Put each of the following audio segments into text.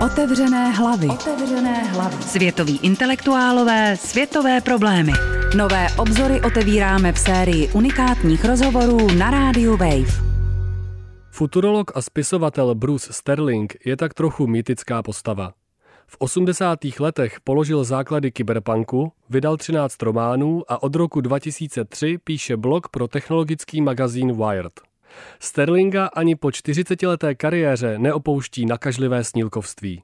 Otevřené hlavy. Otevřené hlavy. Světoví intelektuálové, světové problémy. Nové obzory otevíráme v sérii unikátních rozhovorů na rádiu Wave. Futurolog a spisovatel Bruce Sterling je tak trochu mýtická postava. V 80. letech položil základy kyberpunku, vydal 13 románů a od roku 2003 píše blog pro technologický magazín Wired. Sterlinga ani po 40-leté kariéře neopouští nakažlivé snílkovství.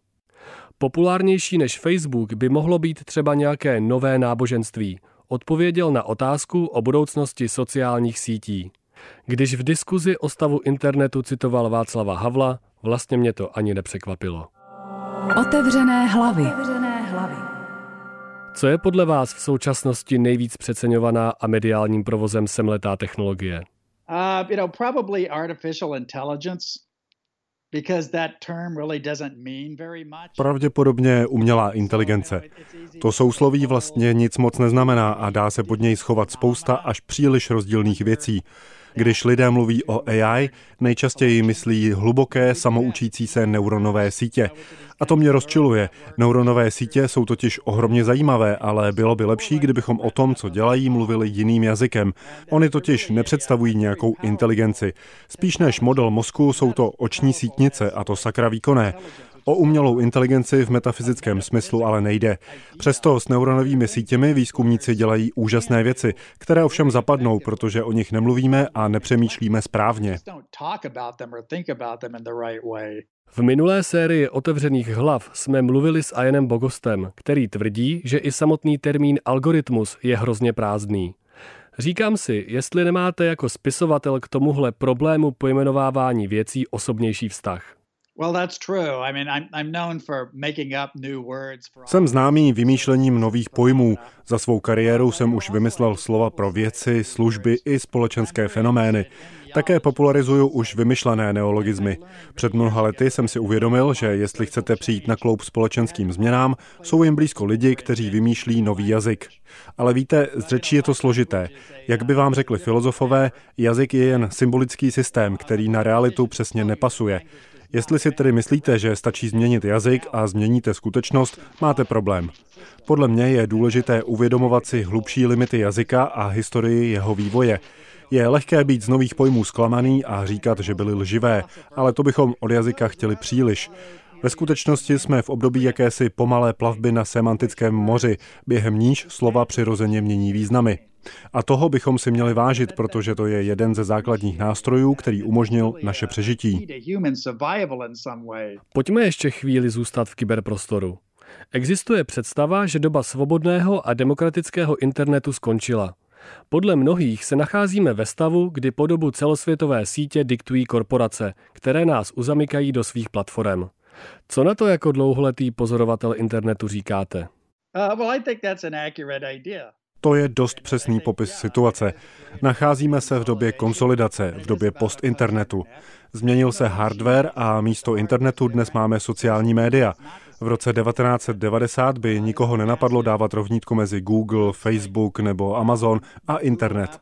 Populárnější než Facebook by mohlo být třeba nějaké nové náboženství, odpověděl na otázku o budoucnosti sociálních sítí. Když v diskuzi o stavu internetu citoval Václava Havla, vlastně mě to ani nepřekvapilo. Otevřené hlavy. Otevřené hlavy. Co je podle vás v současnosti nejvíc přeceňovaná a mediálním provozem semletá technologie? Uh, you know, probably artificial intelligence. Pravděpodobně umělá inteligence. To sousloví vlastně nic moc neznamená a dá se pod něj schovat spousta až příliš rozdílných věcí. Když lidé mluví o AI, nejčastěji myslí hluboké samoučící se neuronové sítě. A to mě rozčiluje. Neuronové sítě jsou totiž ohromně zajímavé, ale bylo by lepší, kdybychom o tom, co dělají, mluvili jiným jazykem. Oni totiž nepředstavují nějakou inteligenci. Spíš než model mozku jsou to oční sítnice a to sakra výkonné. O umělou inteligenci v metafyzickém smyslu ale nejde. Přesto s neuronovými sítěmi výzkumníci dělají úžasné věci, které ovšem zapadnou, protože o nich nemluvíme a nepřemýšlíme správně. V minulé sérii otevřených hlav jsme mluvili s Ianem Bogostem, který tvrdí, že i samotný termín algoritmus je hrozně prázdný. Říkám si, jestli nemáte jako spisovatel k tomuhle problému pojmenovávání věcí osobnější vztah. Jsem známý vymýšlením nových pojmů. Za svou kariéru jsem už vymyslel slova pro věci, služby i společenské fenomény. Také popularizuju už vymyšlené neologizmy. Před mnoha lety jsem si uvědomil, že jestli chcete přijít na kloup společenským změnám, jsou jim blízko lidi, kteří vymýšlí nový jazyk. Ale víte, z řečí je to složité. Jak by vám řekli filozofové, jazyk je jen symbolický systém, který na realitu přesně nepasuje. Jestli si tedy myslíte, že stačí změnit jazyk a změníte skutečnost, máte problém. Podle mě je důležité uvědomovat si hlubší limity jazyka a historii jeho vývoje. Je lehké být z nových pojmů zklamaný a říkat, že byly lživé, ale to bychom od jazyka chtěli příliš. Ve skutečnosti jsme v období jakési pomalé plavby na semantickém moři, během níž slova přirozeně mění významy. A toho bychom si měli vážit, protože to je jeden ze základních nástrojů, který umožnil naše přežití. Pojďme ještě chvíli zůstat v kyberprostoru. Existuje představa, že doba svobodného a demokratického internetu skončila. Podle mnohých se nacházíme ve stavu, kdy podobu celosvětové sítě diktují korporace, které nás uzamykají do svých platform. Co na to jako dlouholetý pozorovatel internetu říkáte? Uh, to je dost přesný popis situace. Nacházíme se v době konsolidace, v době post-internetu. Změnil se hardware a místo internetu dnes máme sociální média. V roce 1990 by nikoho nenapadlo dávat rovnítko mezi Google, Facebook nebo Amazon a internet.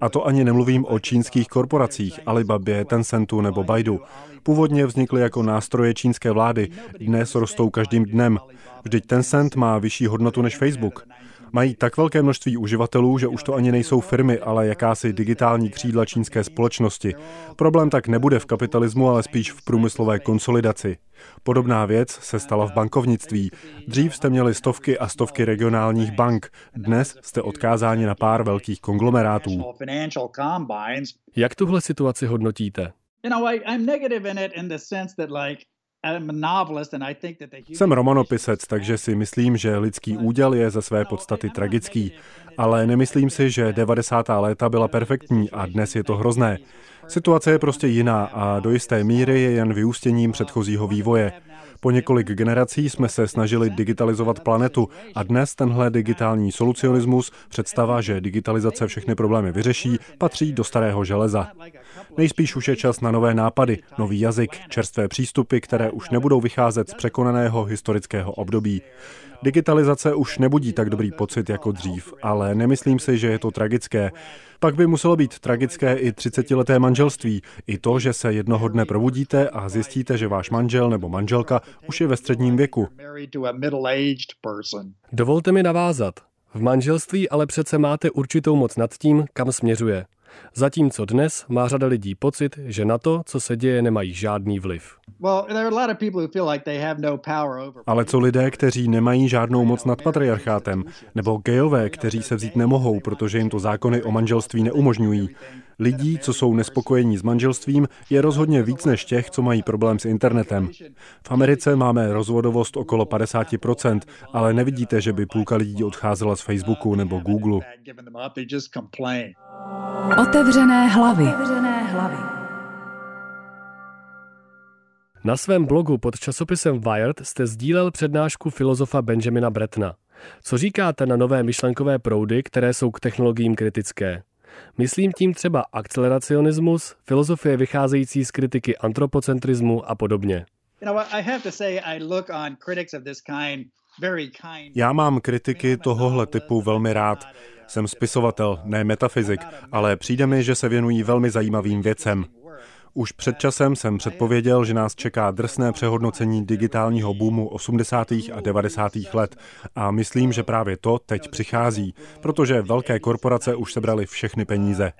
A to ani nemluvím o čínských korporacích Alibabě, Tencentu nebo Baidu. Původně vznikly jako nástroje čínské vlády, dnes rostou každým dnem. Vždyť Tencent má vyšší hodnotu než Facebook. Mají tak velké množství uživatelů, že už to ani nejsou firmy, ale jakási digitální křídla čínské společnosti. Problém tak nebude v kapitalismu, ale spíš v průmyslové konsolidaci. Podobná věc se stala v bankovnictví. Dřív jste měli stovky a stovky regionálních bank, dnes jste odkázáni na pár velkých konglomerátů. Jak tuhle situaci hodnotíte? Jsem romanopisec, takže si myslím, že lidský úděl je ze své podstaty tragický, ale nemyslím si, že 90. léta byla perfektní a dnes je to hrozné. Situace je prostě jiná a do jisté míry je jen vyústěním předchozího vývoje. Po několik generací jsme se snažili digitalizovat planetu a dnes tenhle digitální solucionismus, představa, že digitalizace všechny problémy vyřeší, patří do starého železa. Nejspíš už je čas na nové nápady, nový jazyk, čerstvé přístupy, které už nebudou vycházet z překonaného historického období. Digitalizace už nebudí tak dobrý pocit jako dřív, ale nemyslím si, že je to tragické. Pak by muselo být tragické i 30-leté manželství. I to, že se jednoho dne probudíte a zjistíte, že váš manžel nebo manželka už je ve středním věku. Dovolte mi navázat. V manželství ale přece máte určitou moc nad tím, kam směřuje. Zatímco dnes má řada lidí pocit, že na to, co se děje, nemají žádný vliv. No Ale co lidé, kteří nemají žádnou moc nad patriarchátem, nebo gejové, kteří se vzít nemohou, protože jim to zákony o manželství neumožňují. Lidí, co jsou nespokojení s manželstvím, je rozhodně víc než těch, co mají problém s internetem. V Americe máme rozvodovost okolo 50%, ale nevidíte, že by půlka lidí odcházela z Facebooku nebo Google. Otevřené hlavy. Otevřené hlavy. Na svém blogu pod časopisem Wired jste sdílel přednášku filozofa Benjamina Bretna. Co říkáte na nové myšlenkové proudy, které jsou k technologiím kritické? Myslím tím třeba akceleracionismus, filozofie vycházející z kritiky antropocentrismu a podobně. Já mám kritiky tohohle typu velmi rád. Jsem spisovatel, ne metafyzik, ale přijde mi, že se věnují velmi zajímavým věcem. Už před časem jsem předpověděl, že nás čeká drsné přehodnocení digitálního boomu 80. a 90. let a myslím, že právě to teď přichází, protože velké korporace už sebraly všechny peníze.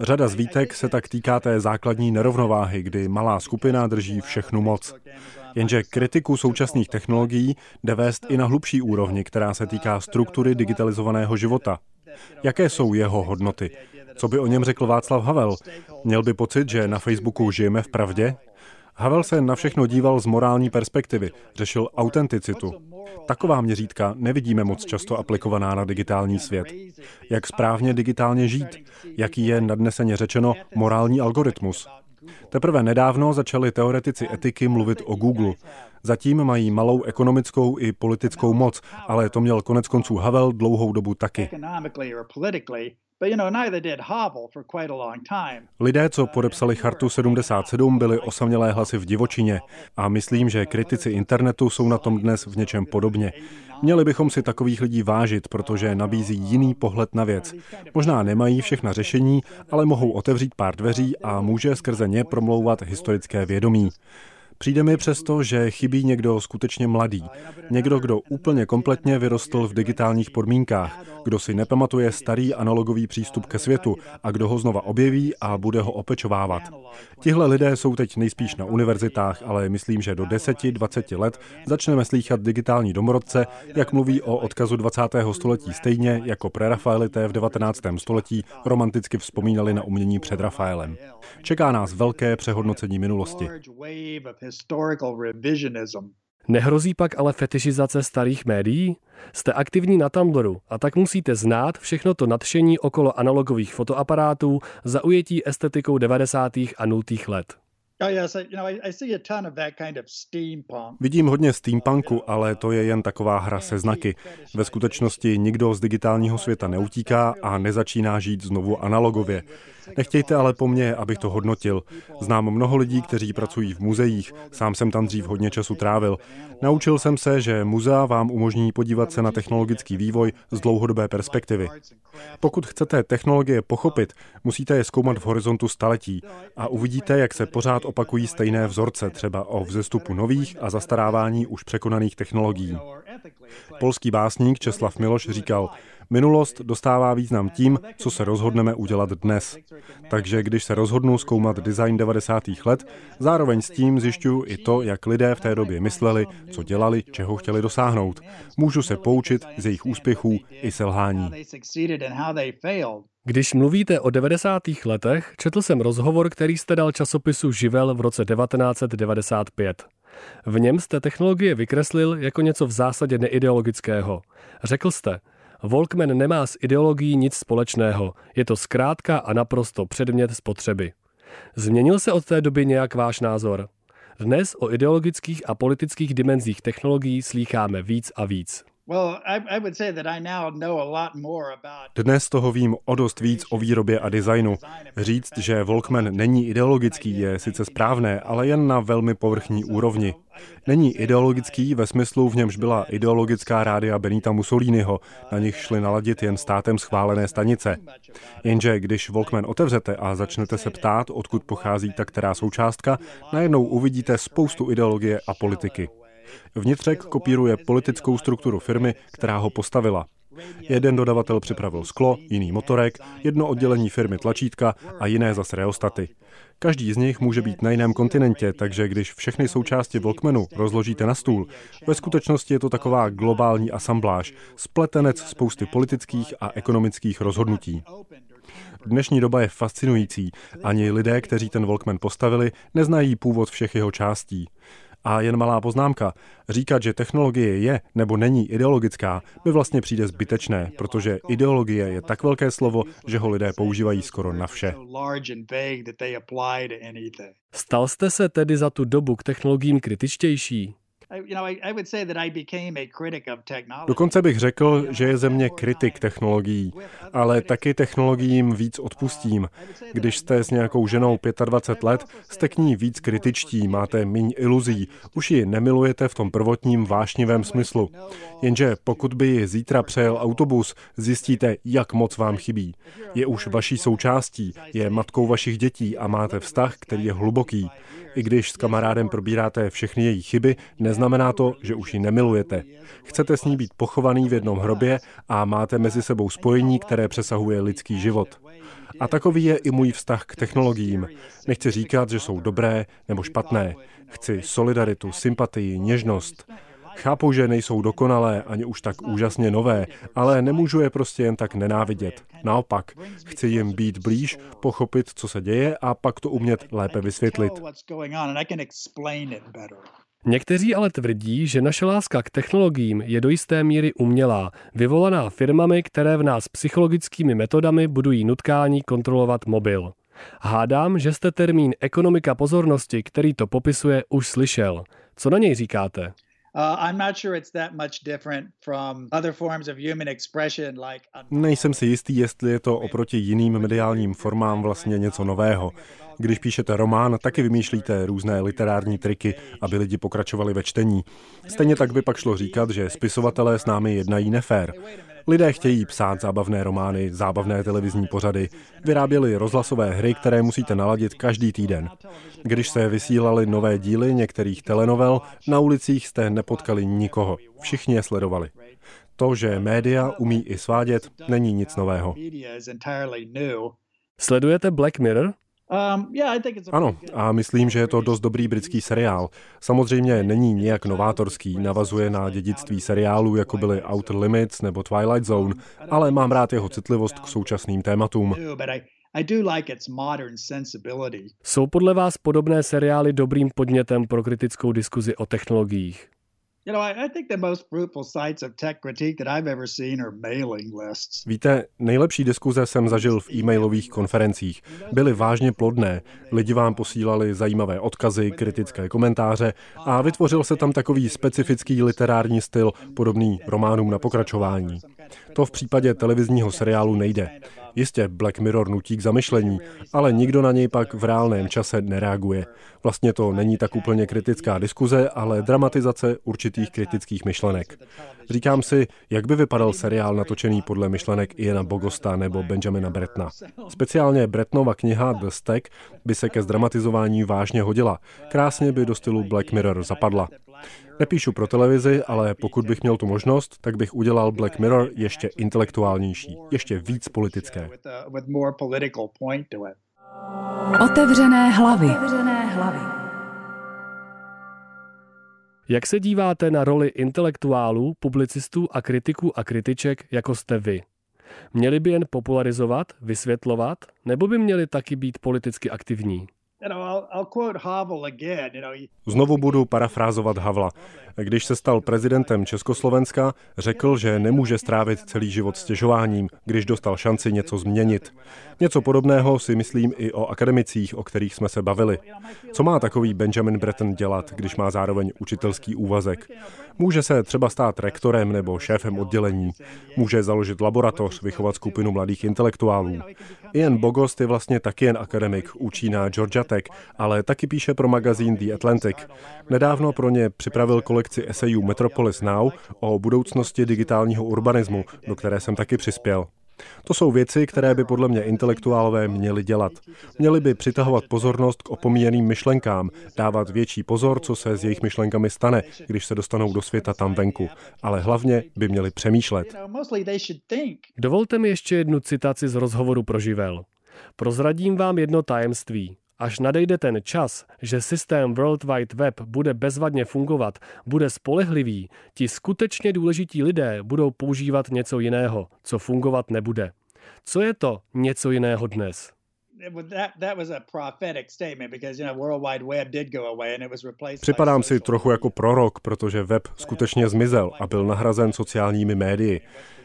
Řada zvítek se tak týká té základní nerovnováhy, kdy malá skupina drží všechnu moc. Jenže kritiku současných technologií jde vést i na hlubší úrovni, která se týká struktury digitalizovaného života. Jaké jsou jeho hodnoty? Co by o něm řekl Václav Havel? Měl by pocit, že na Facebooku žijeme v pravdě? Havel se na všechno díval z morální perspektivy, řešil autenticitu. Taková měřítka nevidíme moc často aplikovaná na digitální svět. Jak správně digitálně žít? Jaký je nadneseně řečeno morální algoritmus? Teprve nedávno začali teoretici etiky mluvit o Google. Zatím mají malou ekonomickou i politickou moc, ale to měl konec konců Havel dlouhou dobu taky. Lidé, co podepsali Chartu 77, byli osamělé hlasy v divočině a myslím, že kritici internetu jsou na tom dnes v něčem podobně. Měli bychom si takových lidí vážit, protože nabízí jiný pohled na věc. Možná nemají všechna řešení, ale mohou otevřít pár dveří a může skrze ně promlouvat historické vědomí. Přijde mi přesto, že chybí někdo skutečně mladý. Někdo, kdo úplně kompletně vyrostl v digitálních podmínkách, kdo si nepamatuje starý analogový přístup ke světu a kdo ho znova objeví a bude ho opečovávat. Tihle lidé jsou teď nejspíš na univerzitách, ale myslím, že do 10-20 let začneme slýchat digitální domorodce, jak mluví o odkazu 20. století stejně jako prerafaelité v 19. století romanticky vzpomínali na umění před Rafaelem. Čeká nás velké přehodnocení minulosti. Nehrozí pak ale fetišizace starých médií? Jste aktivní na Tumblru a tak musíte znát všechno to nadšení okolo analogových fotoaparátů za ujetí estetikou 90. a 0. let. Vidím hodně steampunku, ale to je jen taková hra se znaky. Ve skutečnosti nikdo z digitálního světa neutíká a nezačíná žít znovu analogově. Nechtějte ale po mně, abych to hodnotil. Znám mnoho lidí, kteří pracují v muzeích, sám jsem tam dřív hodně času trávil. Naučil jsem se, že muzea vám umožní podívat se na technologický vývoj z dlouhodobé perspektivy. Pokud chcete technologie pochopit, musíte je zkoumat v horizontu staletí a uvidíte, jak se pořád opakují stejné vzorce, třeba o vzestupu nových a zastarávání už překonaných technologií. Polský básník Česlav Miloš říkal, Minulost dostává význam tím, co se rozhodneme udělat dnes. Takže když se rozhodnu zkoumat design 90. let, zároveň s tím zjišťuju i to, jak lidé v té době mysleli, co dělali, čeho chtěli dosáhnout. Můžu se poučit z jejich úspěchů i selhání. Když mluvíte o 90. letech, četl jsem rozhovor, který jste dal časopisu Živel v roce 1995. V něm jste technologie vykreslil jako něco v zásadě neideologického. Řekl jste, Volkman nemá s ideologií nic společného, je to zkrátka a naprosto předmět spotřeby. Změnil se od té doby nějak váš názor? Dnes o ideologických a politických dimenzích technologií slýcháme víc a víc. Dnes toho vím o dost víc o výrobě a designu. Říct, že Walkman není ideologický, je sice správné, ale jen na velmi povrchní úrovni. Není ideologický ve smyslu, v němž byla ideologická rádia Benita Mussoliniho, na nich šli naladit jen státem schválené stanice. Jenže když Walkman otevřete a začnete se ptát, odkud pochází ta která součástka, najednou uvidíte spoustu ideologie a politiky. Vnitřek kopíruje politickou strukturu firmy, která ho postavila. Jeden dodavatel připravil sklo, jiný motorek, jedno oddělení firmy tlačítka a jiné zase reostaty. Každý z nich může být na jiném kontinentě, takže když všechny součásti Volkmanu rozložíte na stůl, ve skutečnosti je to taková globální asambláž, spletenec spousty politických a ekonomických rozhodnutí. Dnešní doba je fascinující. Ani lidé, kteří ten Volkman postavili, neznají původ všech jeho částí. A jen malá poznámka. Říkat, že technologie je nebo není ideologická, mi vlastně přijde zbytečné, protože ideologie je tak velké slovo, že ho lidé používají skoro na vše. Stal jste se tedy za tu dobu k technologiím kritičtější? Dokonce bych řekl, že je ze mě kritik technologií, ale taky technologiím víc odpustím. Když jste s nějakou ženou 25 let, jste k ní víc kritičtí, máte méně iluzí, už ji nemilujete v tom prvotním vášnivém smyslu. Jenže pokud by ji zítra přejel autobus, zjistíte, jak moc vám chybí. Je už vaší součástí, je matkou vašich dětí a máte vztah, který je hluboký. I když s kamarádem probíráte všechny její chyby, neznamená to, že už ji nemilujete. Chcete s ní být pochovaný v jednom hrobě a máte mezi sebou spojení, které přesahuje lidský život. A takový je i můj vztah k technologiím. Nechci říkat, že jsou dobré nebo špatné. Chci solidaritu, sympatii, něžnost. Chápu, že nejsou dokonalé ani už tak úžasně nové, ale nemůžu je prostě jen tak nenávidět. Naopak, chci jim být blíž, pochopit, co se děje a pak to umět lépe vysvětlit. Někteří ale tvrdí, že naše láska k technologiím je do jisté míry umělá, vyvolaná firmami, které v nás psychologickými metodami budují nutkání kontrolovat mobil. Hádám, že jste termín ekonomika pozornosti, který to popisuje, už slyšel. Co na něj říkáte? Nejsem si jistý, jestli je to oproti jiným mediálním formám vlastně něco nového. Když píšete román, taky vymýšlíte různé literární triky, aby lidi pokračovali ve čtení. Stejně tak by pak šlo říkat, že spisovatelé s námi jednají nefér. Lidé chtějí psát zábavné romány, zábavné televizní pořady, vyráběli rozhlasové hry, které musíte naladit každý týden. Když se vysílali nové díly některých telenovel, na ulicích jste nepotkali nikoho. Všichni je sledovali. To, že média umí i svádět, není nic nového. Sledujete Black Mirror? Um, ano, a myslím, že je to dost dobrý britský seriál. Samozřejmě není nějak novátorský, navazuje na dědictví seriálů, jako byly Outer Limits nebo Twilight Zone, ale mám rád jeho citlivost k současným tématům. Jsou podle vás podobné seriály dobrým podnětem pro kritickou diskuzi o technologiích? Víte, nejlepší diskuze jsem zažil v e-mailových konferencích. Byly vážně plodné. Lidi vám posílali zajímavé odkazy, kritické komentáře a vytvořil se tam takový specifický literární styl, podobný románům na pokračování. To v případě televizního seriálu nejde. Jistě Black Mirror nutí k zamyšlení, ale nikdo na něj pak v reálném čase nereaguje. Vlastně to není tak úplně kritická diskuze, ale dramatizace určitých kritických myšlenek. Říkám si, jak by vypadal seriál natočený podle myšlenek Iana Bogosta nebo Benjamina Bretna. Speciálně Bretnova kniha The Stack by se ke zdramatizování vážně hodila. Krásně by do stylu Black Mirror zapadla. Nepíšu pro televizi, ale pokud bych měl tu možnost, tak bych udělal Black Mirror ještě intelektuálnější, ještě víc politické. Otevřené hlavy. Otevřené hlavy. Jak se díváte na roli intelektuálů, publicistů a kritiků a kritiček, jako jste vy? Měli by jen popularizovat, vysvětlovat, nebo by měli taky být politicky aktivní? Znovu budu parafrázovat Havla. Když se stal prezidentem Československa, řekl, že nemůže strávit celý život stěžováním, když dostal šanci něco změnit. Něco podobného si myslím i o akademicích, o kterých jsme se bavili. Co má takový Benjamin Breton dělat, když má zároveň učitelský úvazek? Může se třeba stát rektorem nebo šéfem oddělení. Může založit laboratoř, vychovat skupinu mladých intelektuálů. Ian Bogost je vlastně taky jen akademik, učí na Georgia Tech, ale taky píše pro magazín The Atlantic. Nedávno pro ně připravil kolekci esejů Metropolis Now o budoucnosti digitálního urbanismu, do které jsem taky přispěl. To jsou věci, které by podle mě intelektuálové měli dělat. Měli by přitahovat pozornost k opomíjeným myšlenkám, dávat větší pozor, co se s jejich myšlenkami stane, když se dostanou do světa tam venku. Ale hlavně by měli přemýšlet. Dovolte mi ještě jednu citaci z rozhovoru pro Živel. Prozradím vám jedno tajemství. Až nadejde ten čas, že systém World Wide Web bude bezvadně fungovat, bude spolehlivý, ti skutečně důležití lidé budou používat něco jiného, co fungovat nebude. Co je to něco jiného dnes? Připadám si trochu jako prorok, protože web skutečně zmizel a byl nahrazen sociálními médii.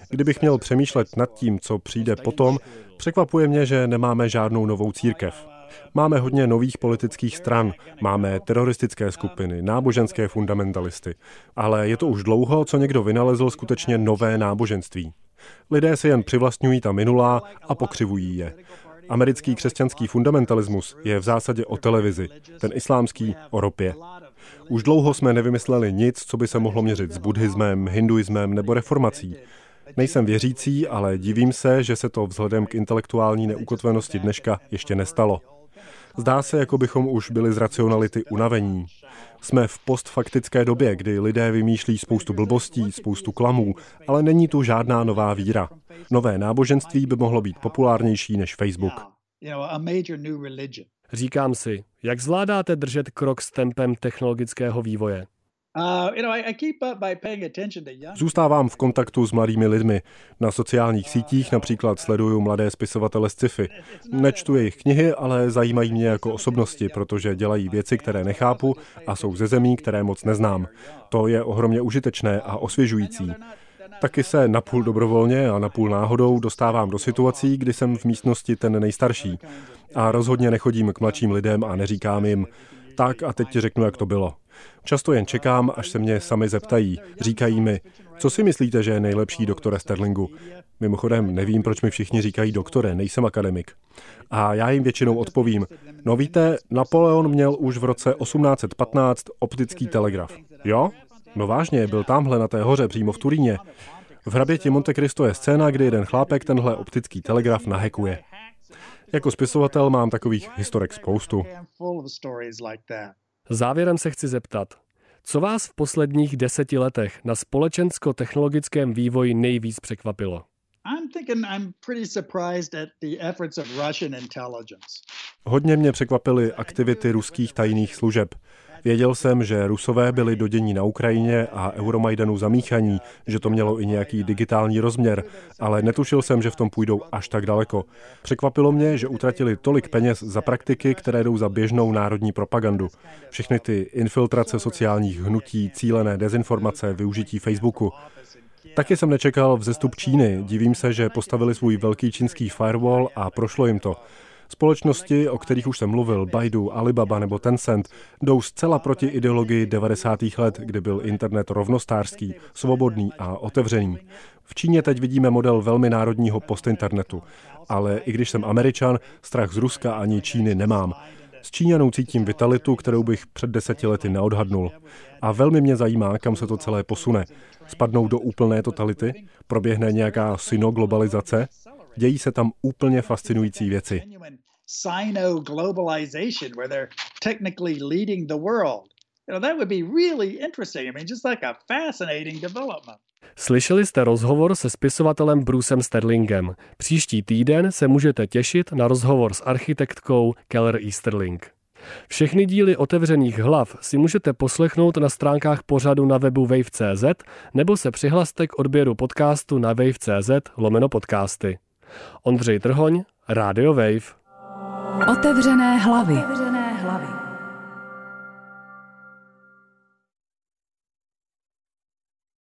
Kdybych měl přemýšlet nad tím, co přijde potom, překvapuje mě, že nemáme žádnou novou církev. Máme hodně nových politických stran, máme teroristické skupiny, náboženské fundamentalisty, ale je to už dlouho, co někdo vynalezl skutečně nové náboženství. Lidé si jen přivlastňují ta minulá a pokřivují je. Americký křesťanský fundamentalismus je v zásadě o televizi, ten islámský o ropě. Už dlouho jsme nevymysleli nic, co by se mohlo měřit s buddhismem, hinduismem nebo reformací. Nejsem věřící, ale divím se, že se to vzhledem k intelektuální neukotvenosti dneška ještě nestalo. Zdá se, jako bychom už byli z racionality unavení. Jsme v postfaktické době, kdy lidé vymýšlí spoustu blbostí, spoustu klamů, ale není tu žádná nová víra. Nové náboženství by mohlo být populárnější než Facebook. Říkám si, jak zvládáte držet krok s tempem technologického vývoje? Uh, Zůstávám v kontaktu s mladými lidmi. Na sociálních sítích například sleduju mladé spisovatele z sci-fi. Nečtu jejich knihy, ale zajímají mě jako osobnosti, protože dělají věci, které nechápu a jsou ze zemí, které moc neznám. To je ohromně užitečné a osvěžující. Taky se napůl dobrovolně a napůl náhodou dostávám do situací, kdy jsem v místnosti ten nejstarší. A rozhodně nechodím k mladším lidem a neříkám jim, tak a teď ti řeknu, jak to bylo. Často jen čekám, až se mě sami zeptají. Říkají mi, co si myslíte, že je nejlepší doktore Sterlingu? Mimochodem, nevím, proč mi všichni říkají doktore, nejsem akademik. A já jim většinou odpovím, no víte, Napoleon měl už v roce 1815 optický telegraf. Jo? No vážně, byl tamhle na té hoře přímo v Turíně. V hraběti Monte Cristo je scéna, kdy jeden chlápek tenhle optický telegraf nahekuje. Jako spisovatel mám takových historek spoustu. Závěrem se chci zeptat, co vás v posledních deseti letech na společensko-technologickém vývoji nejvíc překvapilo? Hodně mě překvapily aktivity ruských tajných služeb. Věděl jsem, že Rusové byli do dění na Ukrajině a Euromajdanu zamíchaní, že to mělo i nějaký digitální rozměr, ale netušil jsem, že v tom půjdou až tak daleko. Překvapilo mě, že utratili tolik peněz za praktiky, které jdou za běžnou národní propagandu. Všechny ty infiltrace sociálních hnutí, cílené dezinformace, využití Facebooku. Taky jsem nečekal vzestup Číny. Divím se, že postavili svůj velký čínský firewall a prošlo jim to. Společnosti, o kterých už jsem mluvil, Baidu, Alibaba nebo Tencent, jdou zcela proti ideologii 90. let, kdy byl internet rovnostářský, svobodný a otevřený. V Číně teď vidíme model velmi národního postinternetu. Ale i když jsem američan, strach z Ruska ani Číny nemám. S Číňanou cítím vitalitu, kterou bych před deseti lety neodhadnul. A velmi mě zajímá, kam se to celé posune. Spadnou do úplné totality? Proběhne nějaká synoglobalizace? Dějí se tam úplně fascinující věci. Slyšeli jste rozhovor se spisovatelem Brucem Sterlingem. Příští týden se můžete těšit na rozhovor s architektkou Keller Easterling. Všechny díly otevřených hlav si můžete poslechnout na stránkách pořadu na webu wave.cz nebo se přihlaste k odběru podcastu na wave.cz lomeno podcasty. Ondřej Trhoň, Radio Wave. Otevřené hlavy.